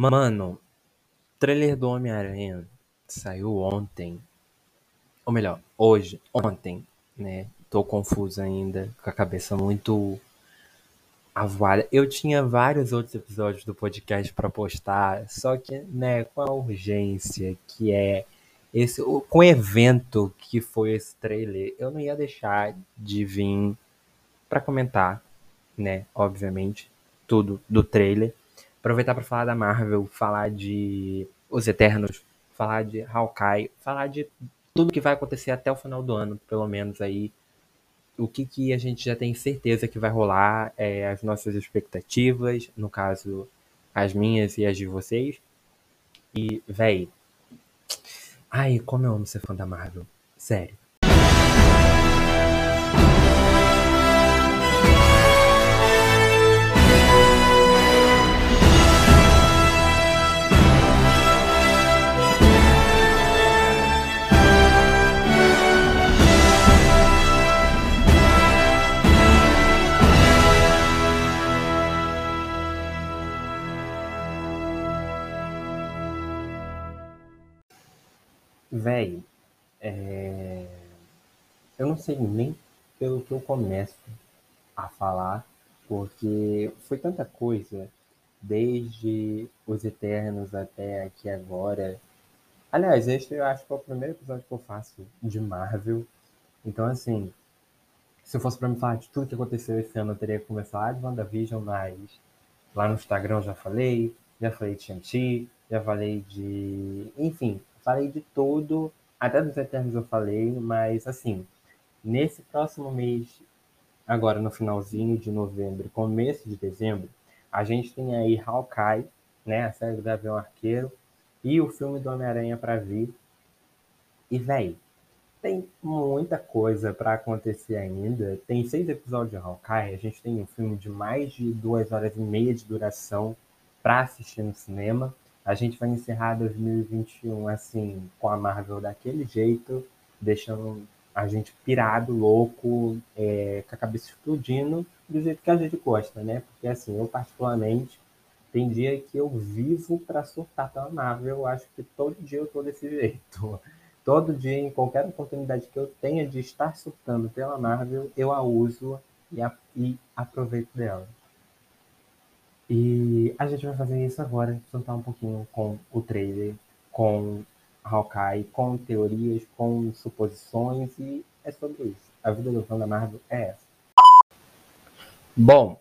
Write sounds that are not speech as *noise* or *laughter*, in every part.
Mano, trailer do Homem-Aranha saiu ontem. Ou melhor, hoje, ontem, né? Tô confuso ainda, com a cabeça muito avoada. Eu tinha vários outros episódios do podcast para postar, só que, né, com a urgência que é esse, com o evento que foi esse trailer, eu não ia deixar de vir para comentar, né, obviamente, tudo do trailer. Aproveitar para falar da Marvel, falar de Os Eternos, falar de Hawkeye, falar de tudo que vai acontecer até o final do ano, pelo menos aí o que, que a gente já tem certeza que vai rolar, é, as nossas expectativas, no caso, as minhas e as de vocês. E, véi. Ai, como eu amo ser fã da Marvel. Sério. Véi, é... eu não sei nem pelo que eu começo a falar, porque foi tanta coisa, desde Os Eternos até aqui agora. Aliás, este eu acho que é o primeiro episódio que eu faço de Marvel. Então, assim, se eu fosse pra me falar de tudo que aconteceu esse ano, eu teria que começar de WandaVision, mas lá no Instagram eu já falei, já falei de Shang-Chi, já falei de. Enfim, falei de tudo, até dos Eternos eu falei, mas assim, nesse próximo mês, agora no finalzinho de novembro, começo de dezembro, a gente tem aí Hawkeye, né, a série do Gavião Arqueiro, e o filme do Homem-Aranha para vir. E, véi, tem muita coisa para acontecer ainda. Tem seis episódios de Hawkeye, a gente tem um filme de mais de duas horas e meia de duração para assistir no cinema a gente vai encerrar 2021 assim, com a Marvel daquele jeito, deixando a gente pirado, louco, é, com a cabeça explodindo, do jeito que a gente gosta, né? Porque assim, eu particularmente, tem dia que eu vivo para surtar pela Marvel, eu acho que todo dia eu tô desse jeito. *laughs* Todo dia, em qualquer oportunidade que eu tenha de estar surtando pela Marvel, eu a uso e, a, e aproveito dela. E a gente vai fazer isso agora, soltar um pouquinho com o trailer, com Hawkeye, com teorias, com suposições e é sobre isso. A vida do fã da Marvel é essa. Bom,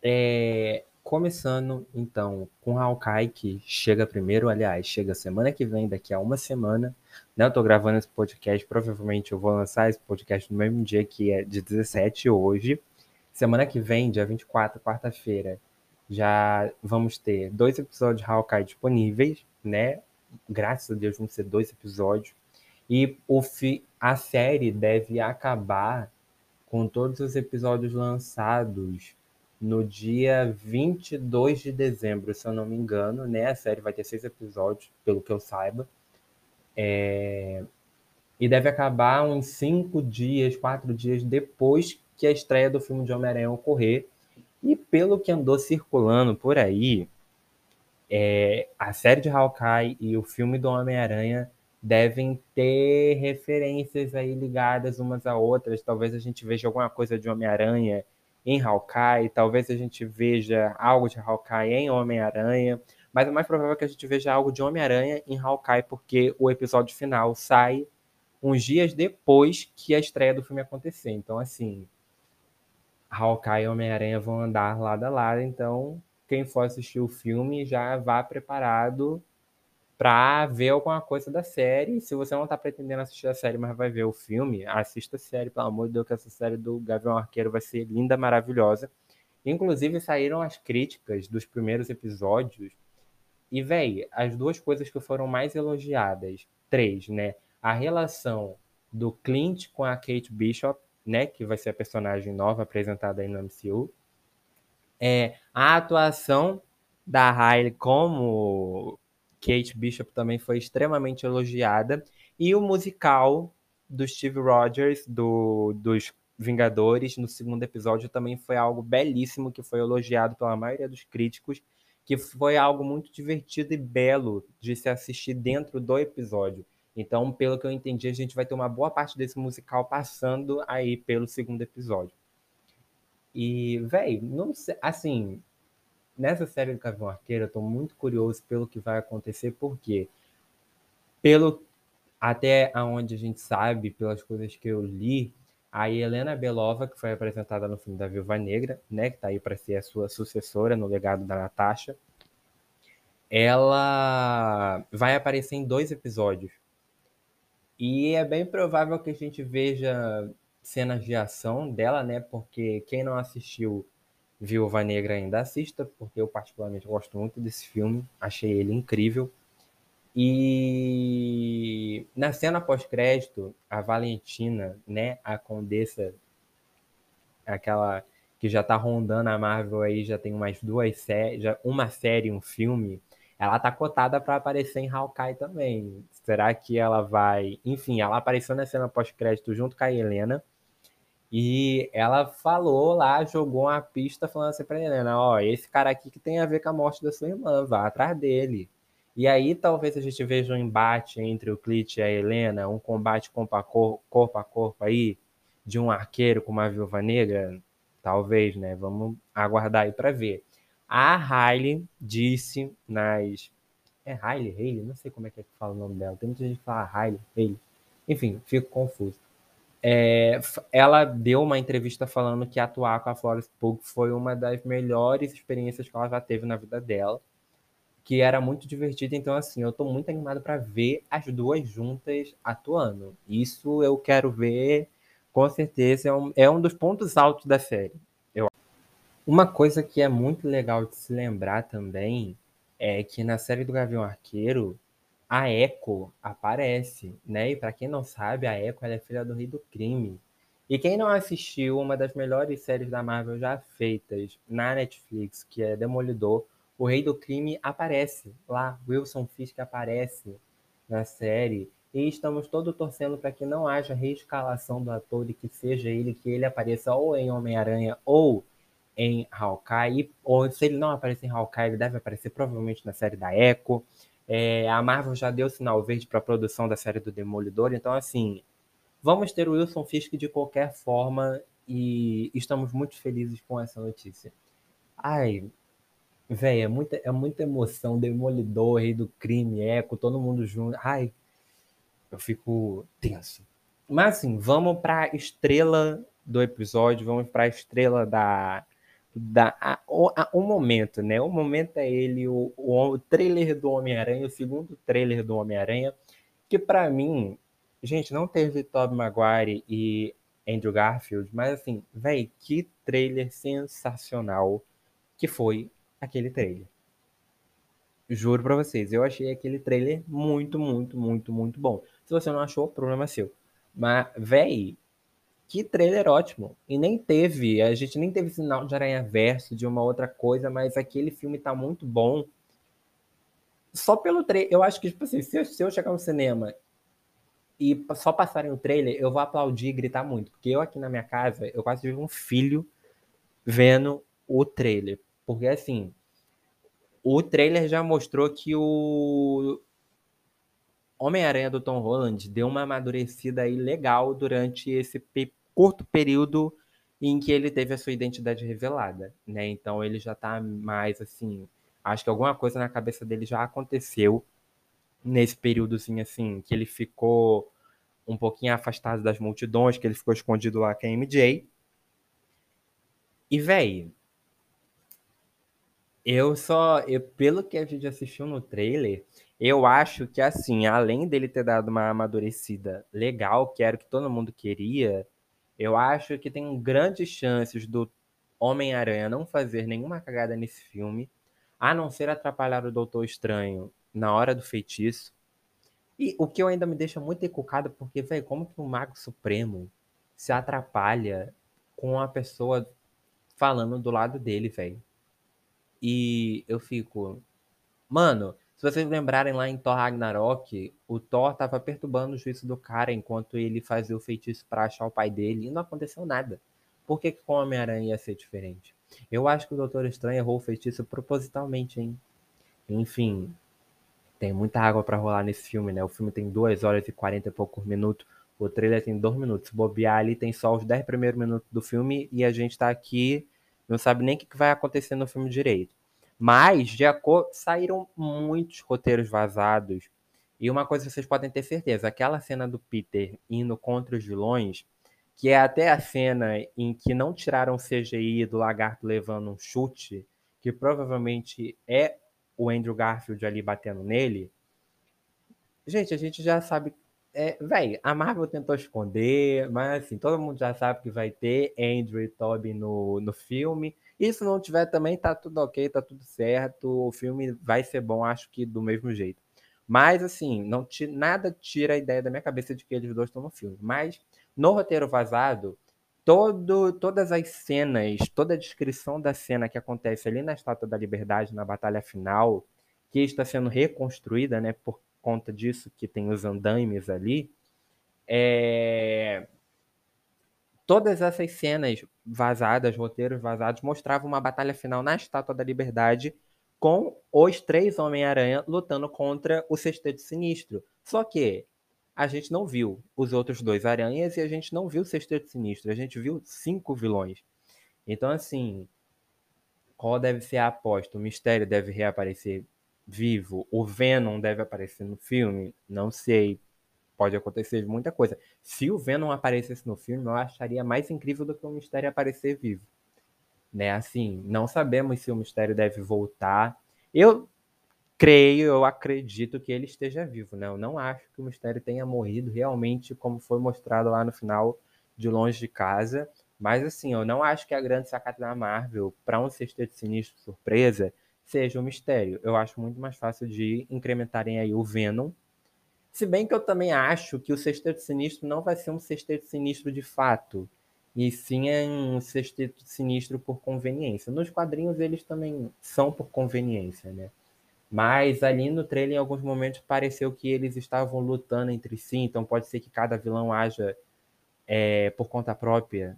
é... começando então com Hawkeye, que chega primeiro, aliás, chega semana que vem, daqui a uma semana. Né? Eu tô gravando esse podcast, provavelmente eu vou lançar esse podcast no mesmo dia que é de 17 hoje. Semana que vem, dia 24, quarta-feira, já vamos ter dois episódios de Hawkeye disponíveis, né? Graças a Deus vão ser dois episódios. E o fi a série deve acabar com todos os episódios lançados no dia 22 de dezembro, se eu não me engano, né? A série vai ter seis episódios, pelo que eu saiba. É... E deve acabar uns cinco dias, quatro dias depois que a estreia do filme de Homem-Aranha ocorrer, e pelo que andou circulando por aí, é, a série de Hawkeye e o filme do Homem-Aranha devem ter referências aí ligadas umas a outras. Talvez a gente veja alguma coisa de Homem-Aranha em Hawkeye, talvez a gente veja algo de Hawkeye em Homem-Aranha, mas é mais provável que a gente veja algo de Homem-Aranha em Hawkeye, porque o episódio final sai uns dias depois que a estreia do filme acontecer. Então, assim, Hawkeye e Homem-Aranha vão andar lado a lado, então quem for assistir o filme já vá preparado para ver alguma coisa da série. Se você não está pretendendo assistir a série, mas vai ver o filme, assista a série, pelo amor de Deus, que essa série do Gavião Arqueiro vai ser linda, maravilhosa. Inclusive saíram as críticas dos primeiros episódios. E, véi, as duas coisas que foram mais elogiadas, três, né? A relação do Clint com a Kate Bishop, né, que vai ser a personagem nova apresentada aí no MCU. É, a atuação da Riley como Kate Bishop também foi extremamente elogiada. E o musical do Steve Rogers, do, dos Vingadores, no segundo episódio, também foi algo belíssimo, que foi elogiado pela maioria dos críticos. que foi algo muito divertido e belo de se assistir dentro do episódio. Então, pelo que eu entendi, a gente vai ter uma boa parte desse musical passando aí pelo segundo episódio. E, velho, não sei, assim, nessa série do Gavião Arqueiro, eu tô muito curioso pelo que vai acontecer, porque pelo até aonde a gente sabe, pelas coisas que eu li, a Helena Belova, que foi apresentada no filme da Viúva Negra, né, que tá aí para ser a sua sucessora no legado da Natasha, ela vai aparecer em dois episódios. E é bem provável que a gente veja cenas de ação dela, né? Porque quem não assistiu Viúva Negra ainda assista, porque eu particularmente gosto muito desse filme, achei ele incrível. E na cena pós-crédito, a Valentina, né, a condessa, aquela que já tá rondando a Marvel aí, já tem umas duas séries, uma série, um filme, ela tá cotada para aparecer em Hawkeye também. Será que ela vai, enfim, ela apareceu na cena pós-crédito junto com a Helena. E ela falou lá, jogou uma pista falando assim pra Helena, ó, esse cara aqui que tem a ver com a morte da sua irmã, vá atrás dele. E aí talvez a gente veja um embate entre o Clit e a Helena, um combate corpo a corpo, aí, de um arqueiro com uma viúva negra, talvez, né? Vamos aguardar aí para ver. A Riley disse nas. É Riley? Hayley? Não sei como é que, é que fala o nome dela. Tem muita gente que fala Riley, Hayley. Enfim, fico confuso. É, ela deu uma entrevista falando que atuar com a Florence Pugh foi uma das melhores experiências que ela já teve na vida dela que era muito divertido. Então, assim, eu tô muito animado para ver as duas juntas atuando. Isso eu quero ver, com certeza, é um, é um dos pontos altos da série. Uma coisa que é muito legal de se lembrar também é que na série do Gavião Arqueiro, a Echo aparece, né? E para quem não sabe, a Echo é filha do Rei do Crime. E quem não assistiu uma das melhores séries da Marvel já feitas na Netflix, que é Demolidor, o rei do crime aparece lá, Wilson Fisk aparece na série. E estamos todos torcendo para que não haja reescalação do ator e que seja ele, que ele apareça ou em Homem-Aranha ou em Hawkeye. Ou se ele não aparecer em Hawkeye, ele deve aparecer provavelmente na série da Echo. É, a Marvel já deu sinal verde para a produção da série do Demolidor, então assim, vamos ter o Wilson Fisk de qualquer forma e estamos muito felizes com essa notícia. Ai, Véi, é muita, é muita emoção. Demolidor, Rei do Crime, Eco, todo mundo junto. Ai, eu fico tenso. Mas assim, vamos pra estrela do episódio, vamos pra estrela da. Da a, a, o momento, né? O momento é ele, o, o, o trailer do Homem-Aranha, o segundo trailer do Homem-Aranha, que para mim, gente, não teve Tobey Maguire e Andrew Garfield, mas assim, véi, que trailer sensacional que foi aquele trailer. Juro pra vocês, eu achei aquele trailer muito, muito, muito, muito bom. Se você não achou, problema seu. Mas, véi, que trailer ótimo. E nem teve, a gente nem teve sinal de Aranha Verso, de uma outra coisa, mas aquele filme tá muito bom. Só pelo trailer, eu acho que, tipo assim, se eu, se eu chegar no cinema e só passarem o trailer, eu vou aplaudir e gritar muito. Porque eu aqui na minha casa, eu quase tive um filho vendo o trailer. Porque assim, o trailer já mostrou que o Homem-Aranha do Tom Holland deu uma amadurecida aí legal durante esse curto período em que ele teve a sua identidade revelada, né? Então ele já tá mais assim, acho que alguma coisa na cabeça dele já aconteceu nesse períodozinho assim, que ele ficou um pouquinho afastado das multidões, que ele ficou escondido lá com a MJ. E, velho, eu só, eu, pelo que a gente assistiu no trailer, eu acho que assim, além dele ter dado uma amadurecida legal, que era o que todo mundo queria, eu acho que tem grandes chances do Homem-Aranha não fazer nenhuma cagada nesse filme, a não ser atrapalhar o Doutor Estranho na hora do feitiço. E o que eu ainda me deixa muito encucado, porque, velho, como que o Mago Supremo se atrapalha com a pessoa falando do lado dele, velho? E eu fico. Mano, se vocês lembrarem lá em Thor Ragnarok, o Thor tava perturbando o juízo do cara enquanto ele fazia o feitiço para achar o pai dele e não aconteceu nada. Por que, que com o Homem-Aranha ia ser diferente? Eu acho que o Doutor Estranho errou o feitiço propositalmente, hein? Enfim, tem muita água para rolar nesse filme, né? O filme tem 2 horas e 40 e poucos minutos. O trailer tem 2 minutos. Se bobear ali, tem só os 10 primeiros minutos do filme e a gente tá aqui, não sabe nem o que vai acontecer no filme direito. Mas, de acordo, saíram muitos roteiros vazados. E uma coisa vocês podem ter certeza: aquela cena do Peter indo contra os vilões, que é até a cena em que não tiraram CGI do lagarto levando um chute, que provavelmente é o Andrew Garfield ali batendo nele. Gente, a gente já sabe. É, véi, a Marvel tentou esconder, mas assim, todo mundo já sabe que vai ter Andrew e Toby no, no filme. E se não tiver também, tá tudo ok, tá tudo certo. O filme vai ser bom, acho que do mesmo jeito. Mas, assim, não nada tira a ideia da minha cabeça de que eles dois estão no filme. Mas, no roteiro vazado, todo, todas as cenas, toda a descrição da cena que acontece ali na Estátua da Liberdade, na batalha final, que está sendo reconstruída, né, conta disso que tem os andaimes ali, é, todas essas cenas vazadas, roteiros vazados, mostravam uma batalha final na Estátua da Liberdade com os três Homem-Aranha lutando contra o Sexteto Sinistro. Só que a gente não viu os outros dois aranhas e a gente não viu o Sexteto Sinistro. A gente viu cinco vilões. Então, assim, qual deve ser a aposta? O Mistério deve reaparecer vivo? O Venom deve aparecer no filme? Não sei pode acontecer muita coisa. Se o Venom aparecesse no filme, eu acharia mais incrível do que o Mistério aparecer vivo. Né? Assim, não sabemos se o Mistério deve voltar. Eu creio, eu acredito que ele esteja vivo, né? Eu não acho que o Mistério tenha morrido realmente como foi mostrado lá no final de Longe de Casa. Mas assim, eu não acho que a grande sacada da Marvel para um sexteto sinistro surpresa seja o mistério. Eu acho muito mais fácil de incrementarem aí o Venom se bem que eu também acho que o Sexteto Sinistro não vai ser um Sexteto Sinistro de fato, e sim é um Sexteto Sinistro por conveniência. Nos quadrinhos eles também são por conveniência, né? Mas ali no trailer, em alguns momentos, pareceu que eles estavam lutando entre si, então pode ser que cada vilão haja é, por conta própria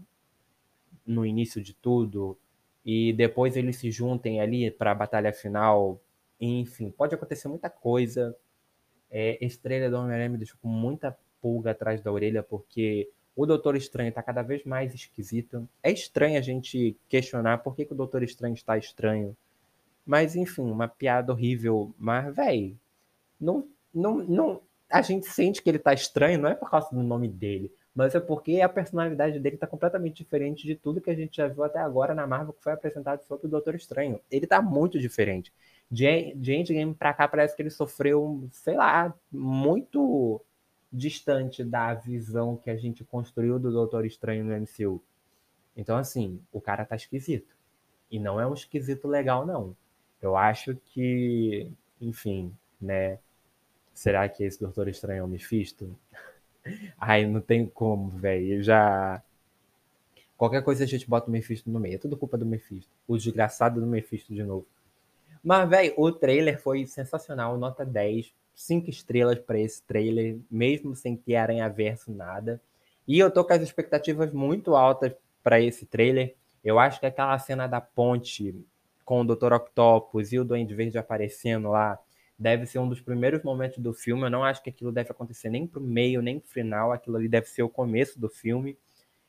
no início de tudo, e depois eles se juntem ali para a batalha final. Enfim, pode acontecer muita coisa. É, trailer do Homem-Aranha me deixou com muita pulga atrás da orelha, porque o Doutor Estranho está cada vez mais esquisito. É estranho a gente questionar por que, que o Doutor Estranho está estranho. Mas, enfim, uma piada horrível. Mas, velho, não, não, não, a gente sente que ele tá estranho, não é por causa do nome dele, mas é porque a personalidade dele tá completamente diferente de tudo que a gente já viu até agora na Marvel que foi apresentado sobre o Doutor Estranho. Ele tá muito diferente de, de Endgame pra cá parece que ele sofreu, sei lá, muito distante da visão que a gente construiu do Doutor Estranho no MCU. Então, assim, o cara tá esquisito. E não é um esquisito legal, não. Eu acho que, enfim, né? Será que esse Doutor Estranho é o Mephisto? Ai, não tem como, velho. Já. Qualquer coisa a gente bota o Mephisto no meio. É tudo culpa do Mephisto. O desgraçado do Mephisto de novo. Mas, velho, o trailer foi sensacional, nota 10, 5 estrelas para esse trailer, mesmo sem ter Aranha Verso nada. E eu tô com as expectativas muito altas para esse trailer. Eu acho que aquela cena da ponte com o Dr. Octopus e o Duende Verde aparecendo lá deve ser um dos primeiros momentos do filme. Eu não acho que aquilo deve acontecer nem pro meio, nem pro final. Aquilo ali deve ser o começo do filme.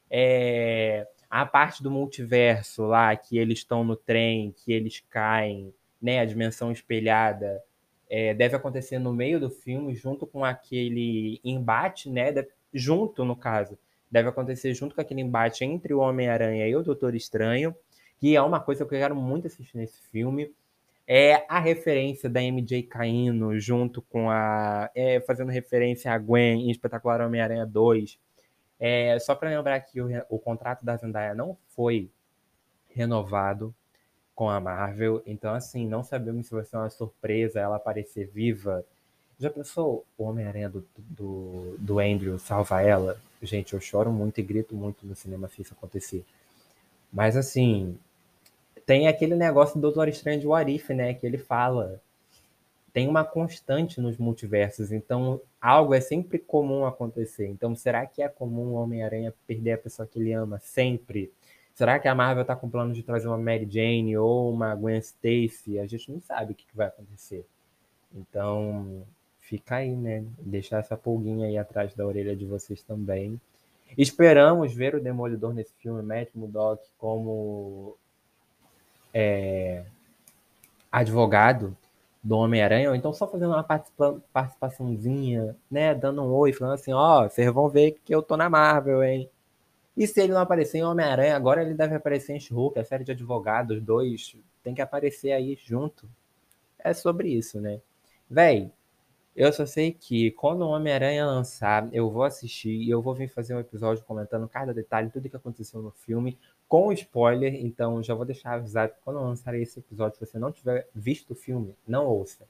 É... A parte do multiverso lá, que eles estão no trem, que eles caem né, a dimensão espelhada, é, deve acontecer no meio do filme, junto com aquele embate, né, junto no caso, deve acontecer junto com aquele embate entre o Homem-Aranha e o Doutor Estranho, que é uma coisa que eu quero muito assistir nesse filme. É a referência da MJ caindo junto com a. É, fazendo referência a Gwen em Espetacular Homem-Aranha 2. É, só para lembrar que o, o contrato da Zendaya não foi renovado com a Marvel. Então, assim, não sabemos se vai ser uma surpresa ela aparecer viva. Já pensou o Homem-Aranha do, do, do Andrew salva ela? Gente, eu choro muito e grito muito no cinema se isso acontecer. Mas, assim, tem aquele negócio do Doutor Estranho de Warif, né? Que ele fala. Tem uma constante nos multiversos, então algo é sempre comum acontecer. Então, será que é comum o Homem-Aranha perder a pessoa que ele ama sempre? Será que a Marvel tá com plano de trazer uma Mary Jane ou uma Gwen Stacy? A gente não sabe o que, que vai acontecer. Então, fica aí, né? Deixar essa pulguinha aí atrás da orelha de vocês também. Esperamos ver o Demolidor nesse filme, Matt Murdock como é, advogado do Homem-Aranha, ou então só fazendo uma participa participaçãozinha, né? Dando um oi, falando assim, ó, oh, vocês vão ver que eu tô na Marvel, hein? E se ele não aparecer em Homem-Aranha, agora ele deve aparecer em Hulk, a série de advogados, dois, tem que aparecer aí junto. É sobre isso, né? Véi, eu só sei que quando o Homem-Aranha lançar, eu vou assistir e eu vou vir fazer um episódio comentando cada detalhe, tudo que aconteceu no filme, com spoiler. Então já vou deixar avisado que quando eu lançar esse episódio, se você não tiver visto o filme, não ouça.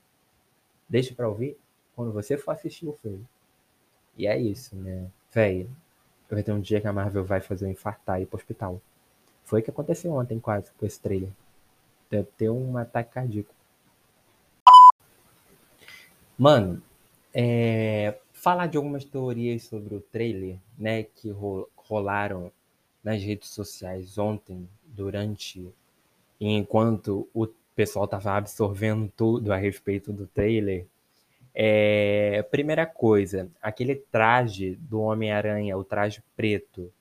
Deixe para ouvir quando você for assistir o filme. E é isso, né? Véi, vai ter um dia que a Marvel vai fazer um infartar e ir pro hospital. Foi o que aconteceu ontem quase com esse trailer. Deve ter um ataque cardíaco. Mano, é, falar de algumas teorias sobre o trailer, né, que rolaram nas redes sociais ontem, durante, enquanto o pessoal estava absorvendo tudo a respeito do trailer. É, primeira coisa, aquele traje do Homem-Aranha, o traje preto,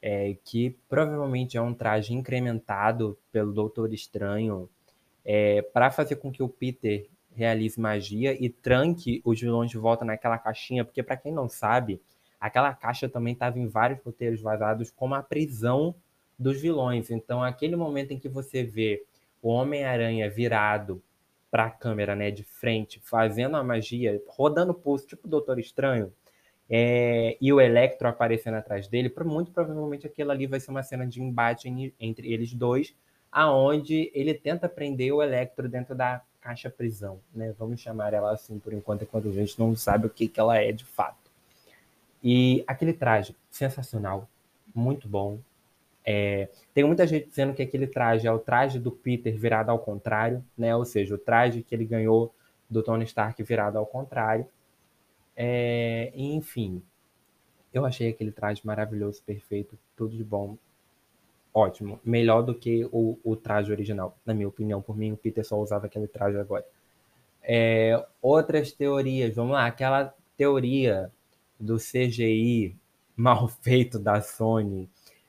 é, que provavelmente é um traje incrementado pelo Doutor Estranho, é, para fazer com que o Peter realize magia e tranque os vilões de volta naquela caixinha, porque para quem não sabe, aquela caixa também estava em vários roteiros vazados como a prisão dos vilões. Então, aquele momento em que você vê o Homem-Aranha virado para a câmera, né, de frente, fazendo a magia, rodando pulso, tipo o Doutor Estranho, é, e o Electro aparecendo atrás dele, muito provavelmente aquilo ali vai ser uma cena de embate entre eles dois, aonde ele tenta prender o Electro dentro da caixa prisão, né? Vamos chamar ela assim por enquanto, enquanto a gente não sabe o que, que ela é de fato. E aquele traje, sensacional, muito bom. É, tem muita gente dizendo que aquele traje é o traje do Peter virado ao contrário, né? Ou seja, o traje que ele ganhou do Tony Stark virado ao contrário. É, enfim, eu achei aquele traje maravilhoso, perfeito, tudo de bom ótimo. Melhor do que o, o traje original, na minha opinião. Por mim, o Peter só usava aquele traje agora. É, outras teorias, vamos lá, aquela teoria do CGI mal *laughs* feito da Sony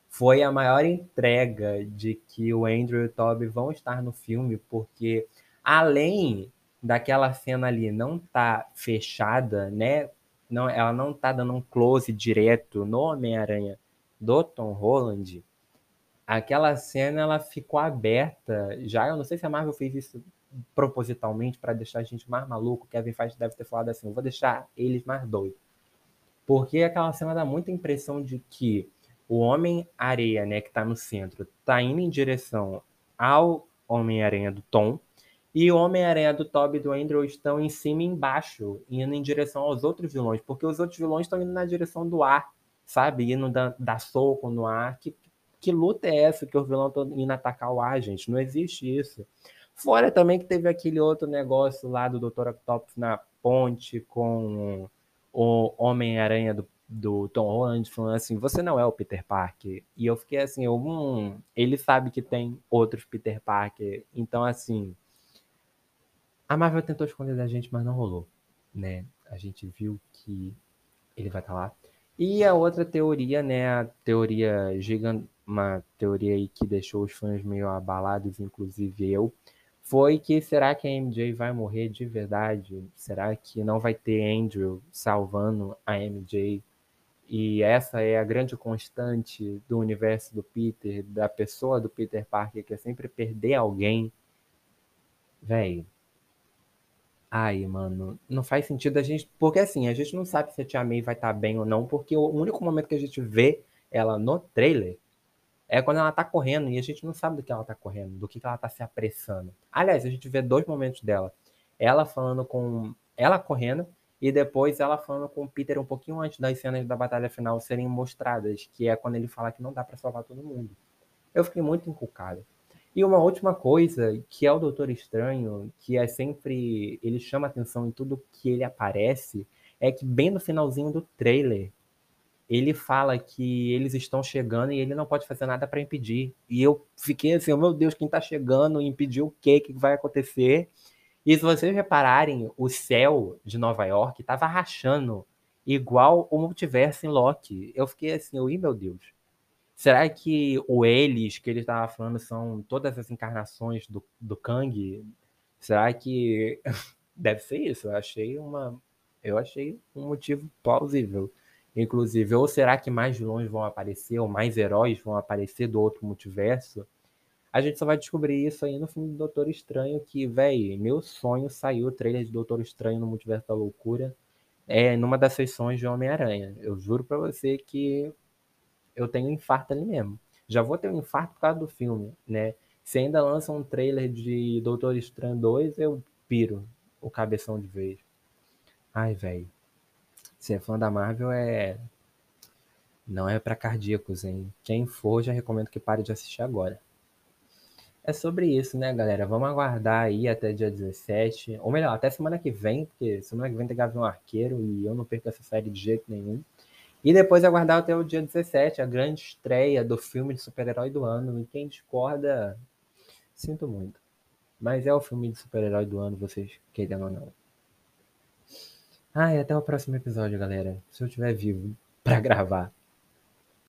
foi a maior entrega de que o Andrew e o Toby vão estar no filme, porque além daquela cena ali não tá fechada, né? Não, ela não tá dando um close direto no Homem-Aranha do Tom Holland aquela cena ela ficou aberta já. Eu não sei se a Marvel fez isso propositalmente para deixar a gente mais maluco. Kevin Feige deve ter falado assim: vou deixar eles mais doidos. Porque aquela cena dá muita impressão de que o Homem-Areia, né, que está no centro, está indo em direção ao Homem-Aranha do Tom. E o Homem-Aranha do Toby e do Andrew estão em cima e embaixo, indo em direção aos outros vilões, porque os outros vilões estão indo na direção do ar, sabe? Indo da, da soco no ar, que que luta é essa que os vilões estão indo atacar o ar, gente? Não existe isso. Fora também que teve aquele outro negócio lá do Dr. Octopus na ponte com o Homem-Aranha do, do Tom Holland falando assim, você não é o Peter Parker. E eu fiquei assim, eu, hum, ele sabe que tem outros Peter Parker. Então, assim, a Marvel tentou esconder da gente, mas não rolou, né? A gente viu que ele vai estar tá lá. E a outra teoria, né, a teoria gigante, uma teoria aí que deixou os fãs meio abalados, inclusive eu, foi que será que a MJ vai morrer de verdade? Será que não vai ter Andrew salvando a MJ? E essa é a grande constante do universo do Peter, da pessoa do Peter Parker, que é sempre perder alguém. Véi. Ai, mano, não faz sentido a gente. Porque assim, a gente não sabe se a Tia May vai estar tá bem ou não, porque o único momento que a gente vê ela no trailer é quando ela tá correndo e a gente não sabe do que ela tá correndo, do que, que ela tá se apressando. Aliás, a gente vê dois momentos dela. Ela falando com. Ela correndo e depois ela falando com o Peter um pouquinho antes das cenas da batalha final serem mostradas, que é quando ele fala que não dá para salvar todo mundo. Eu fiquei muito encucado. E uma última coisa, que é o Doutor Estranho, que é sempre. Ele chama atenção em tudo que ele aparece, é que bem no finalzinho do trailer, ele fala que eles estão chegando e ele não pode fazer nada para impedir. E eu fiquei assim, oh, meu Deus, quem tá chegando, impedir o quê? O que vai acontecer? E se vocês repararem, o céu de Nova York tava rachando igual o multiverso em Loki. Eu fiquei assim, ui, meu Deus. Será que o eles que ele estava falando são todas as encarnações do, do Kang? Será que *laughs* deve ser isso? Eu achei uma eu achei um motivo plausível inclusive. Ou será que mais vilões vão aparecer, ou mais heróis vão aparecer do outro multiverso? A gente só vai descobrir isso aí no filme do Doutor Estranho, que, véi, meu sonho saiu o trailer de Doutor Estranho no Multiverso da Loucura, é numa das sessões de Homem-Aranha. Eu juro pra você que eu tenho um infarto ali mesmo. Já vou ter um infarto por causa do filme, né? Se ainda lança um trailer de Doutor Estranho 2, eu piro o cabeção de vez. Ai, velho. Ser fã da Marvel é. Não é para cardíacos, hein? Quem for, já recomendo que pare de assistir agora. É sobre isso, né, galera? Vamos aguardar aí até dia 17. Ou melhor, até semana que vem, porque semana que vem tem Gavião Arqueiro e eu não perco essa série de jeito nenhum. E depois aguardar até o dia 17, a grande estreia do filme de super-herói do ano. E quem discorda, sinto muito. Mas é o filme de super-herói do ano, vocês querendo ou não. Ah, e até o próximo episódio, galera. Se eu estiver vivo para gravar.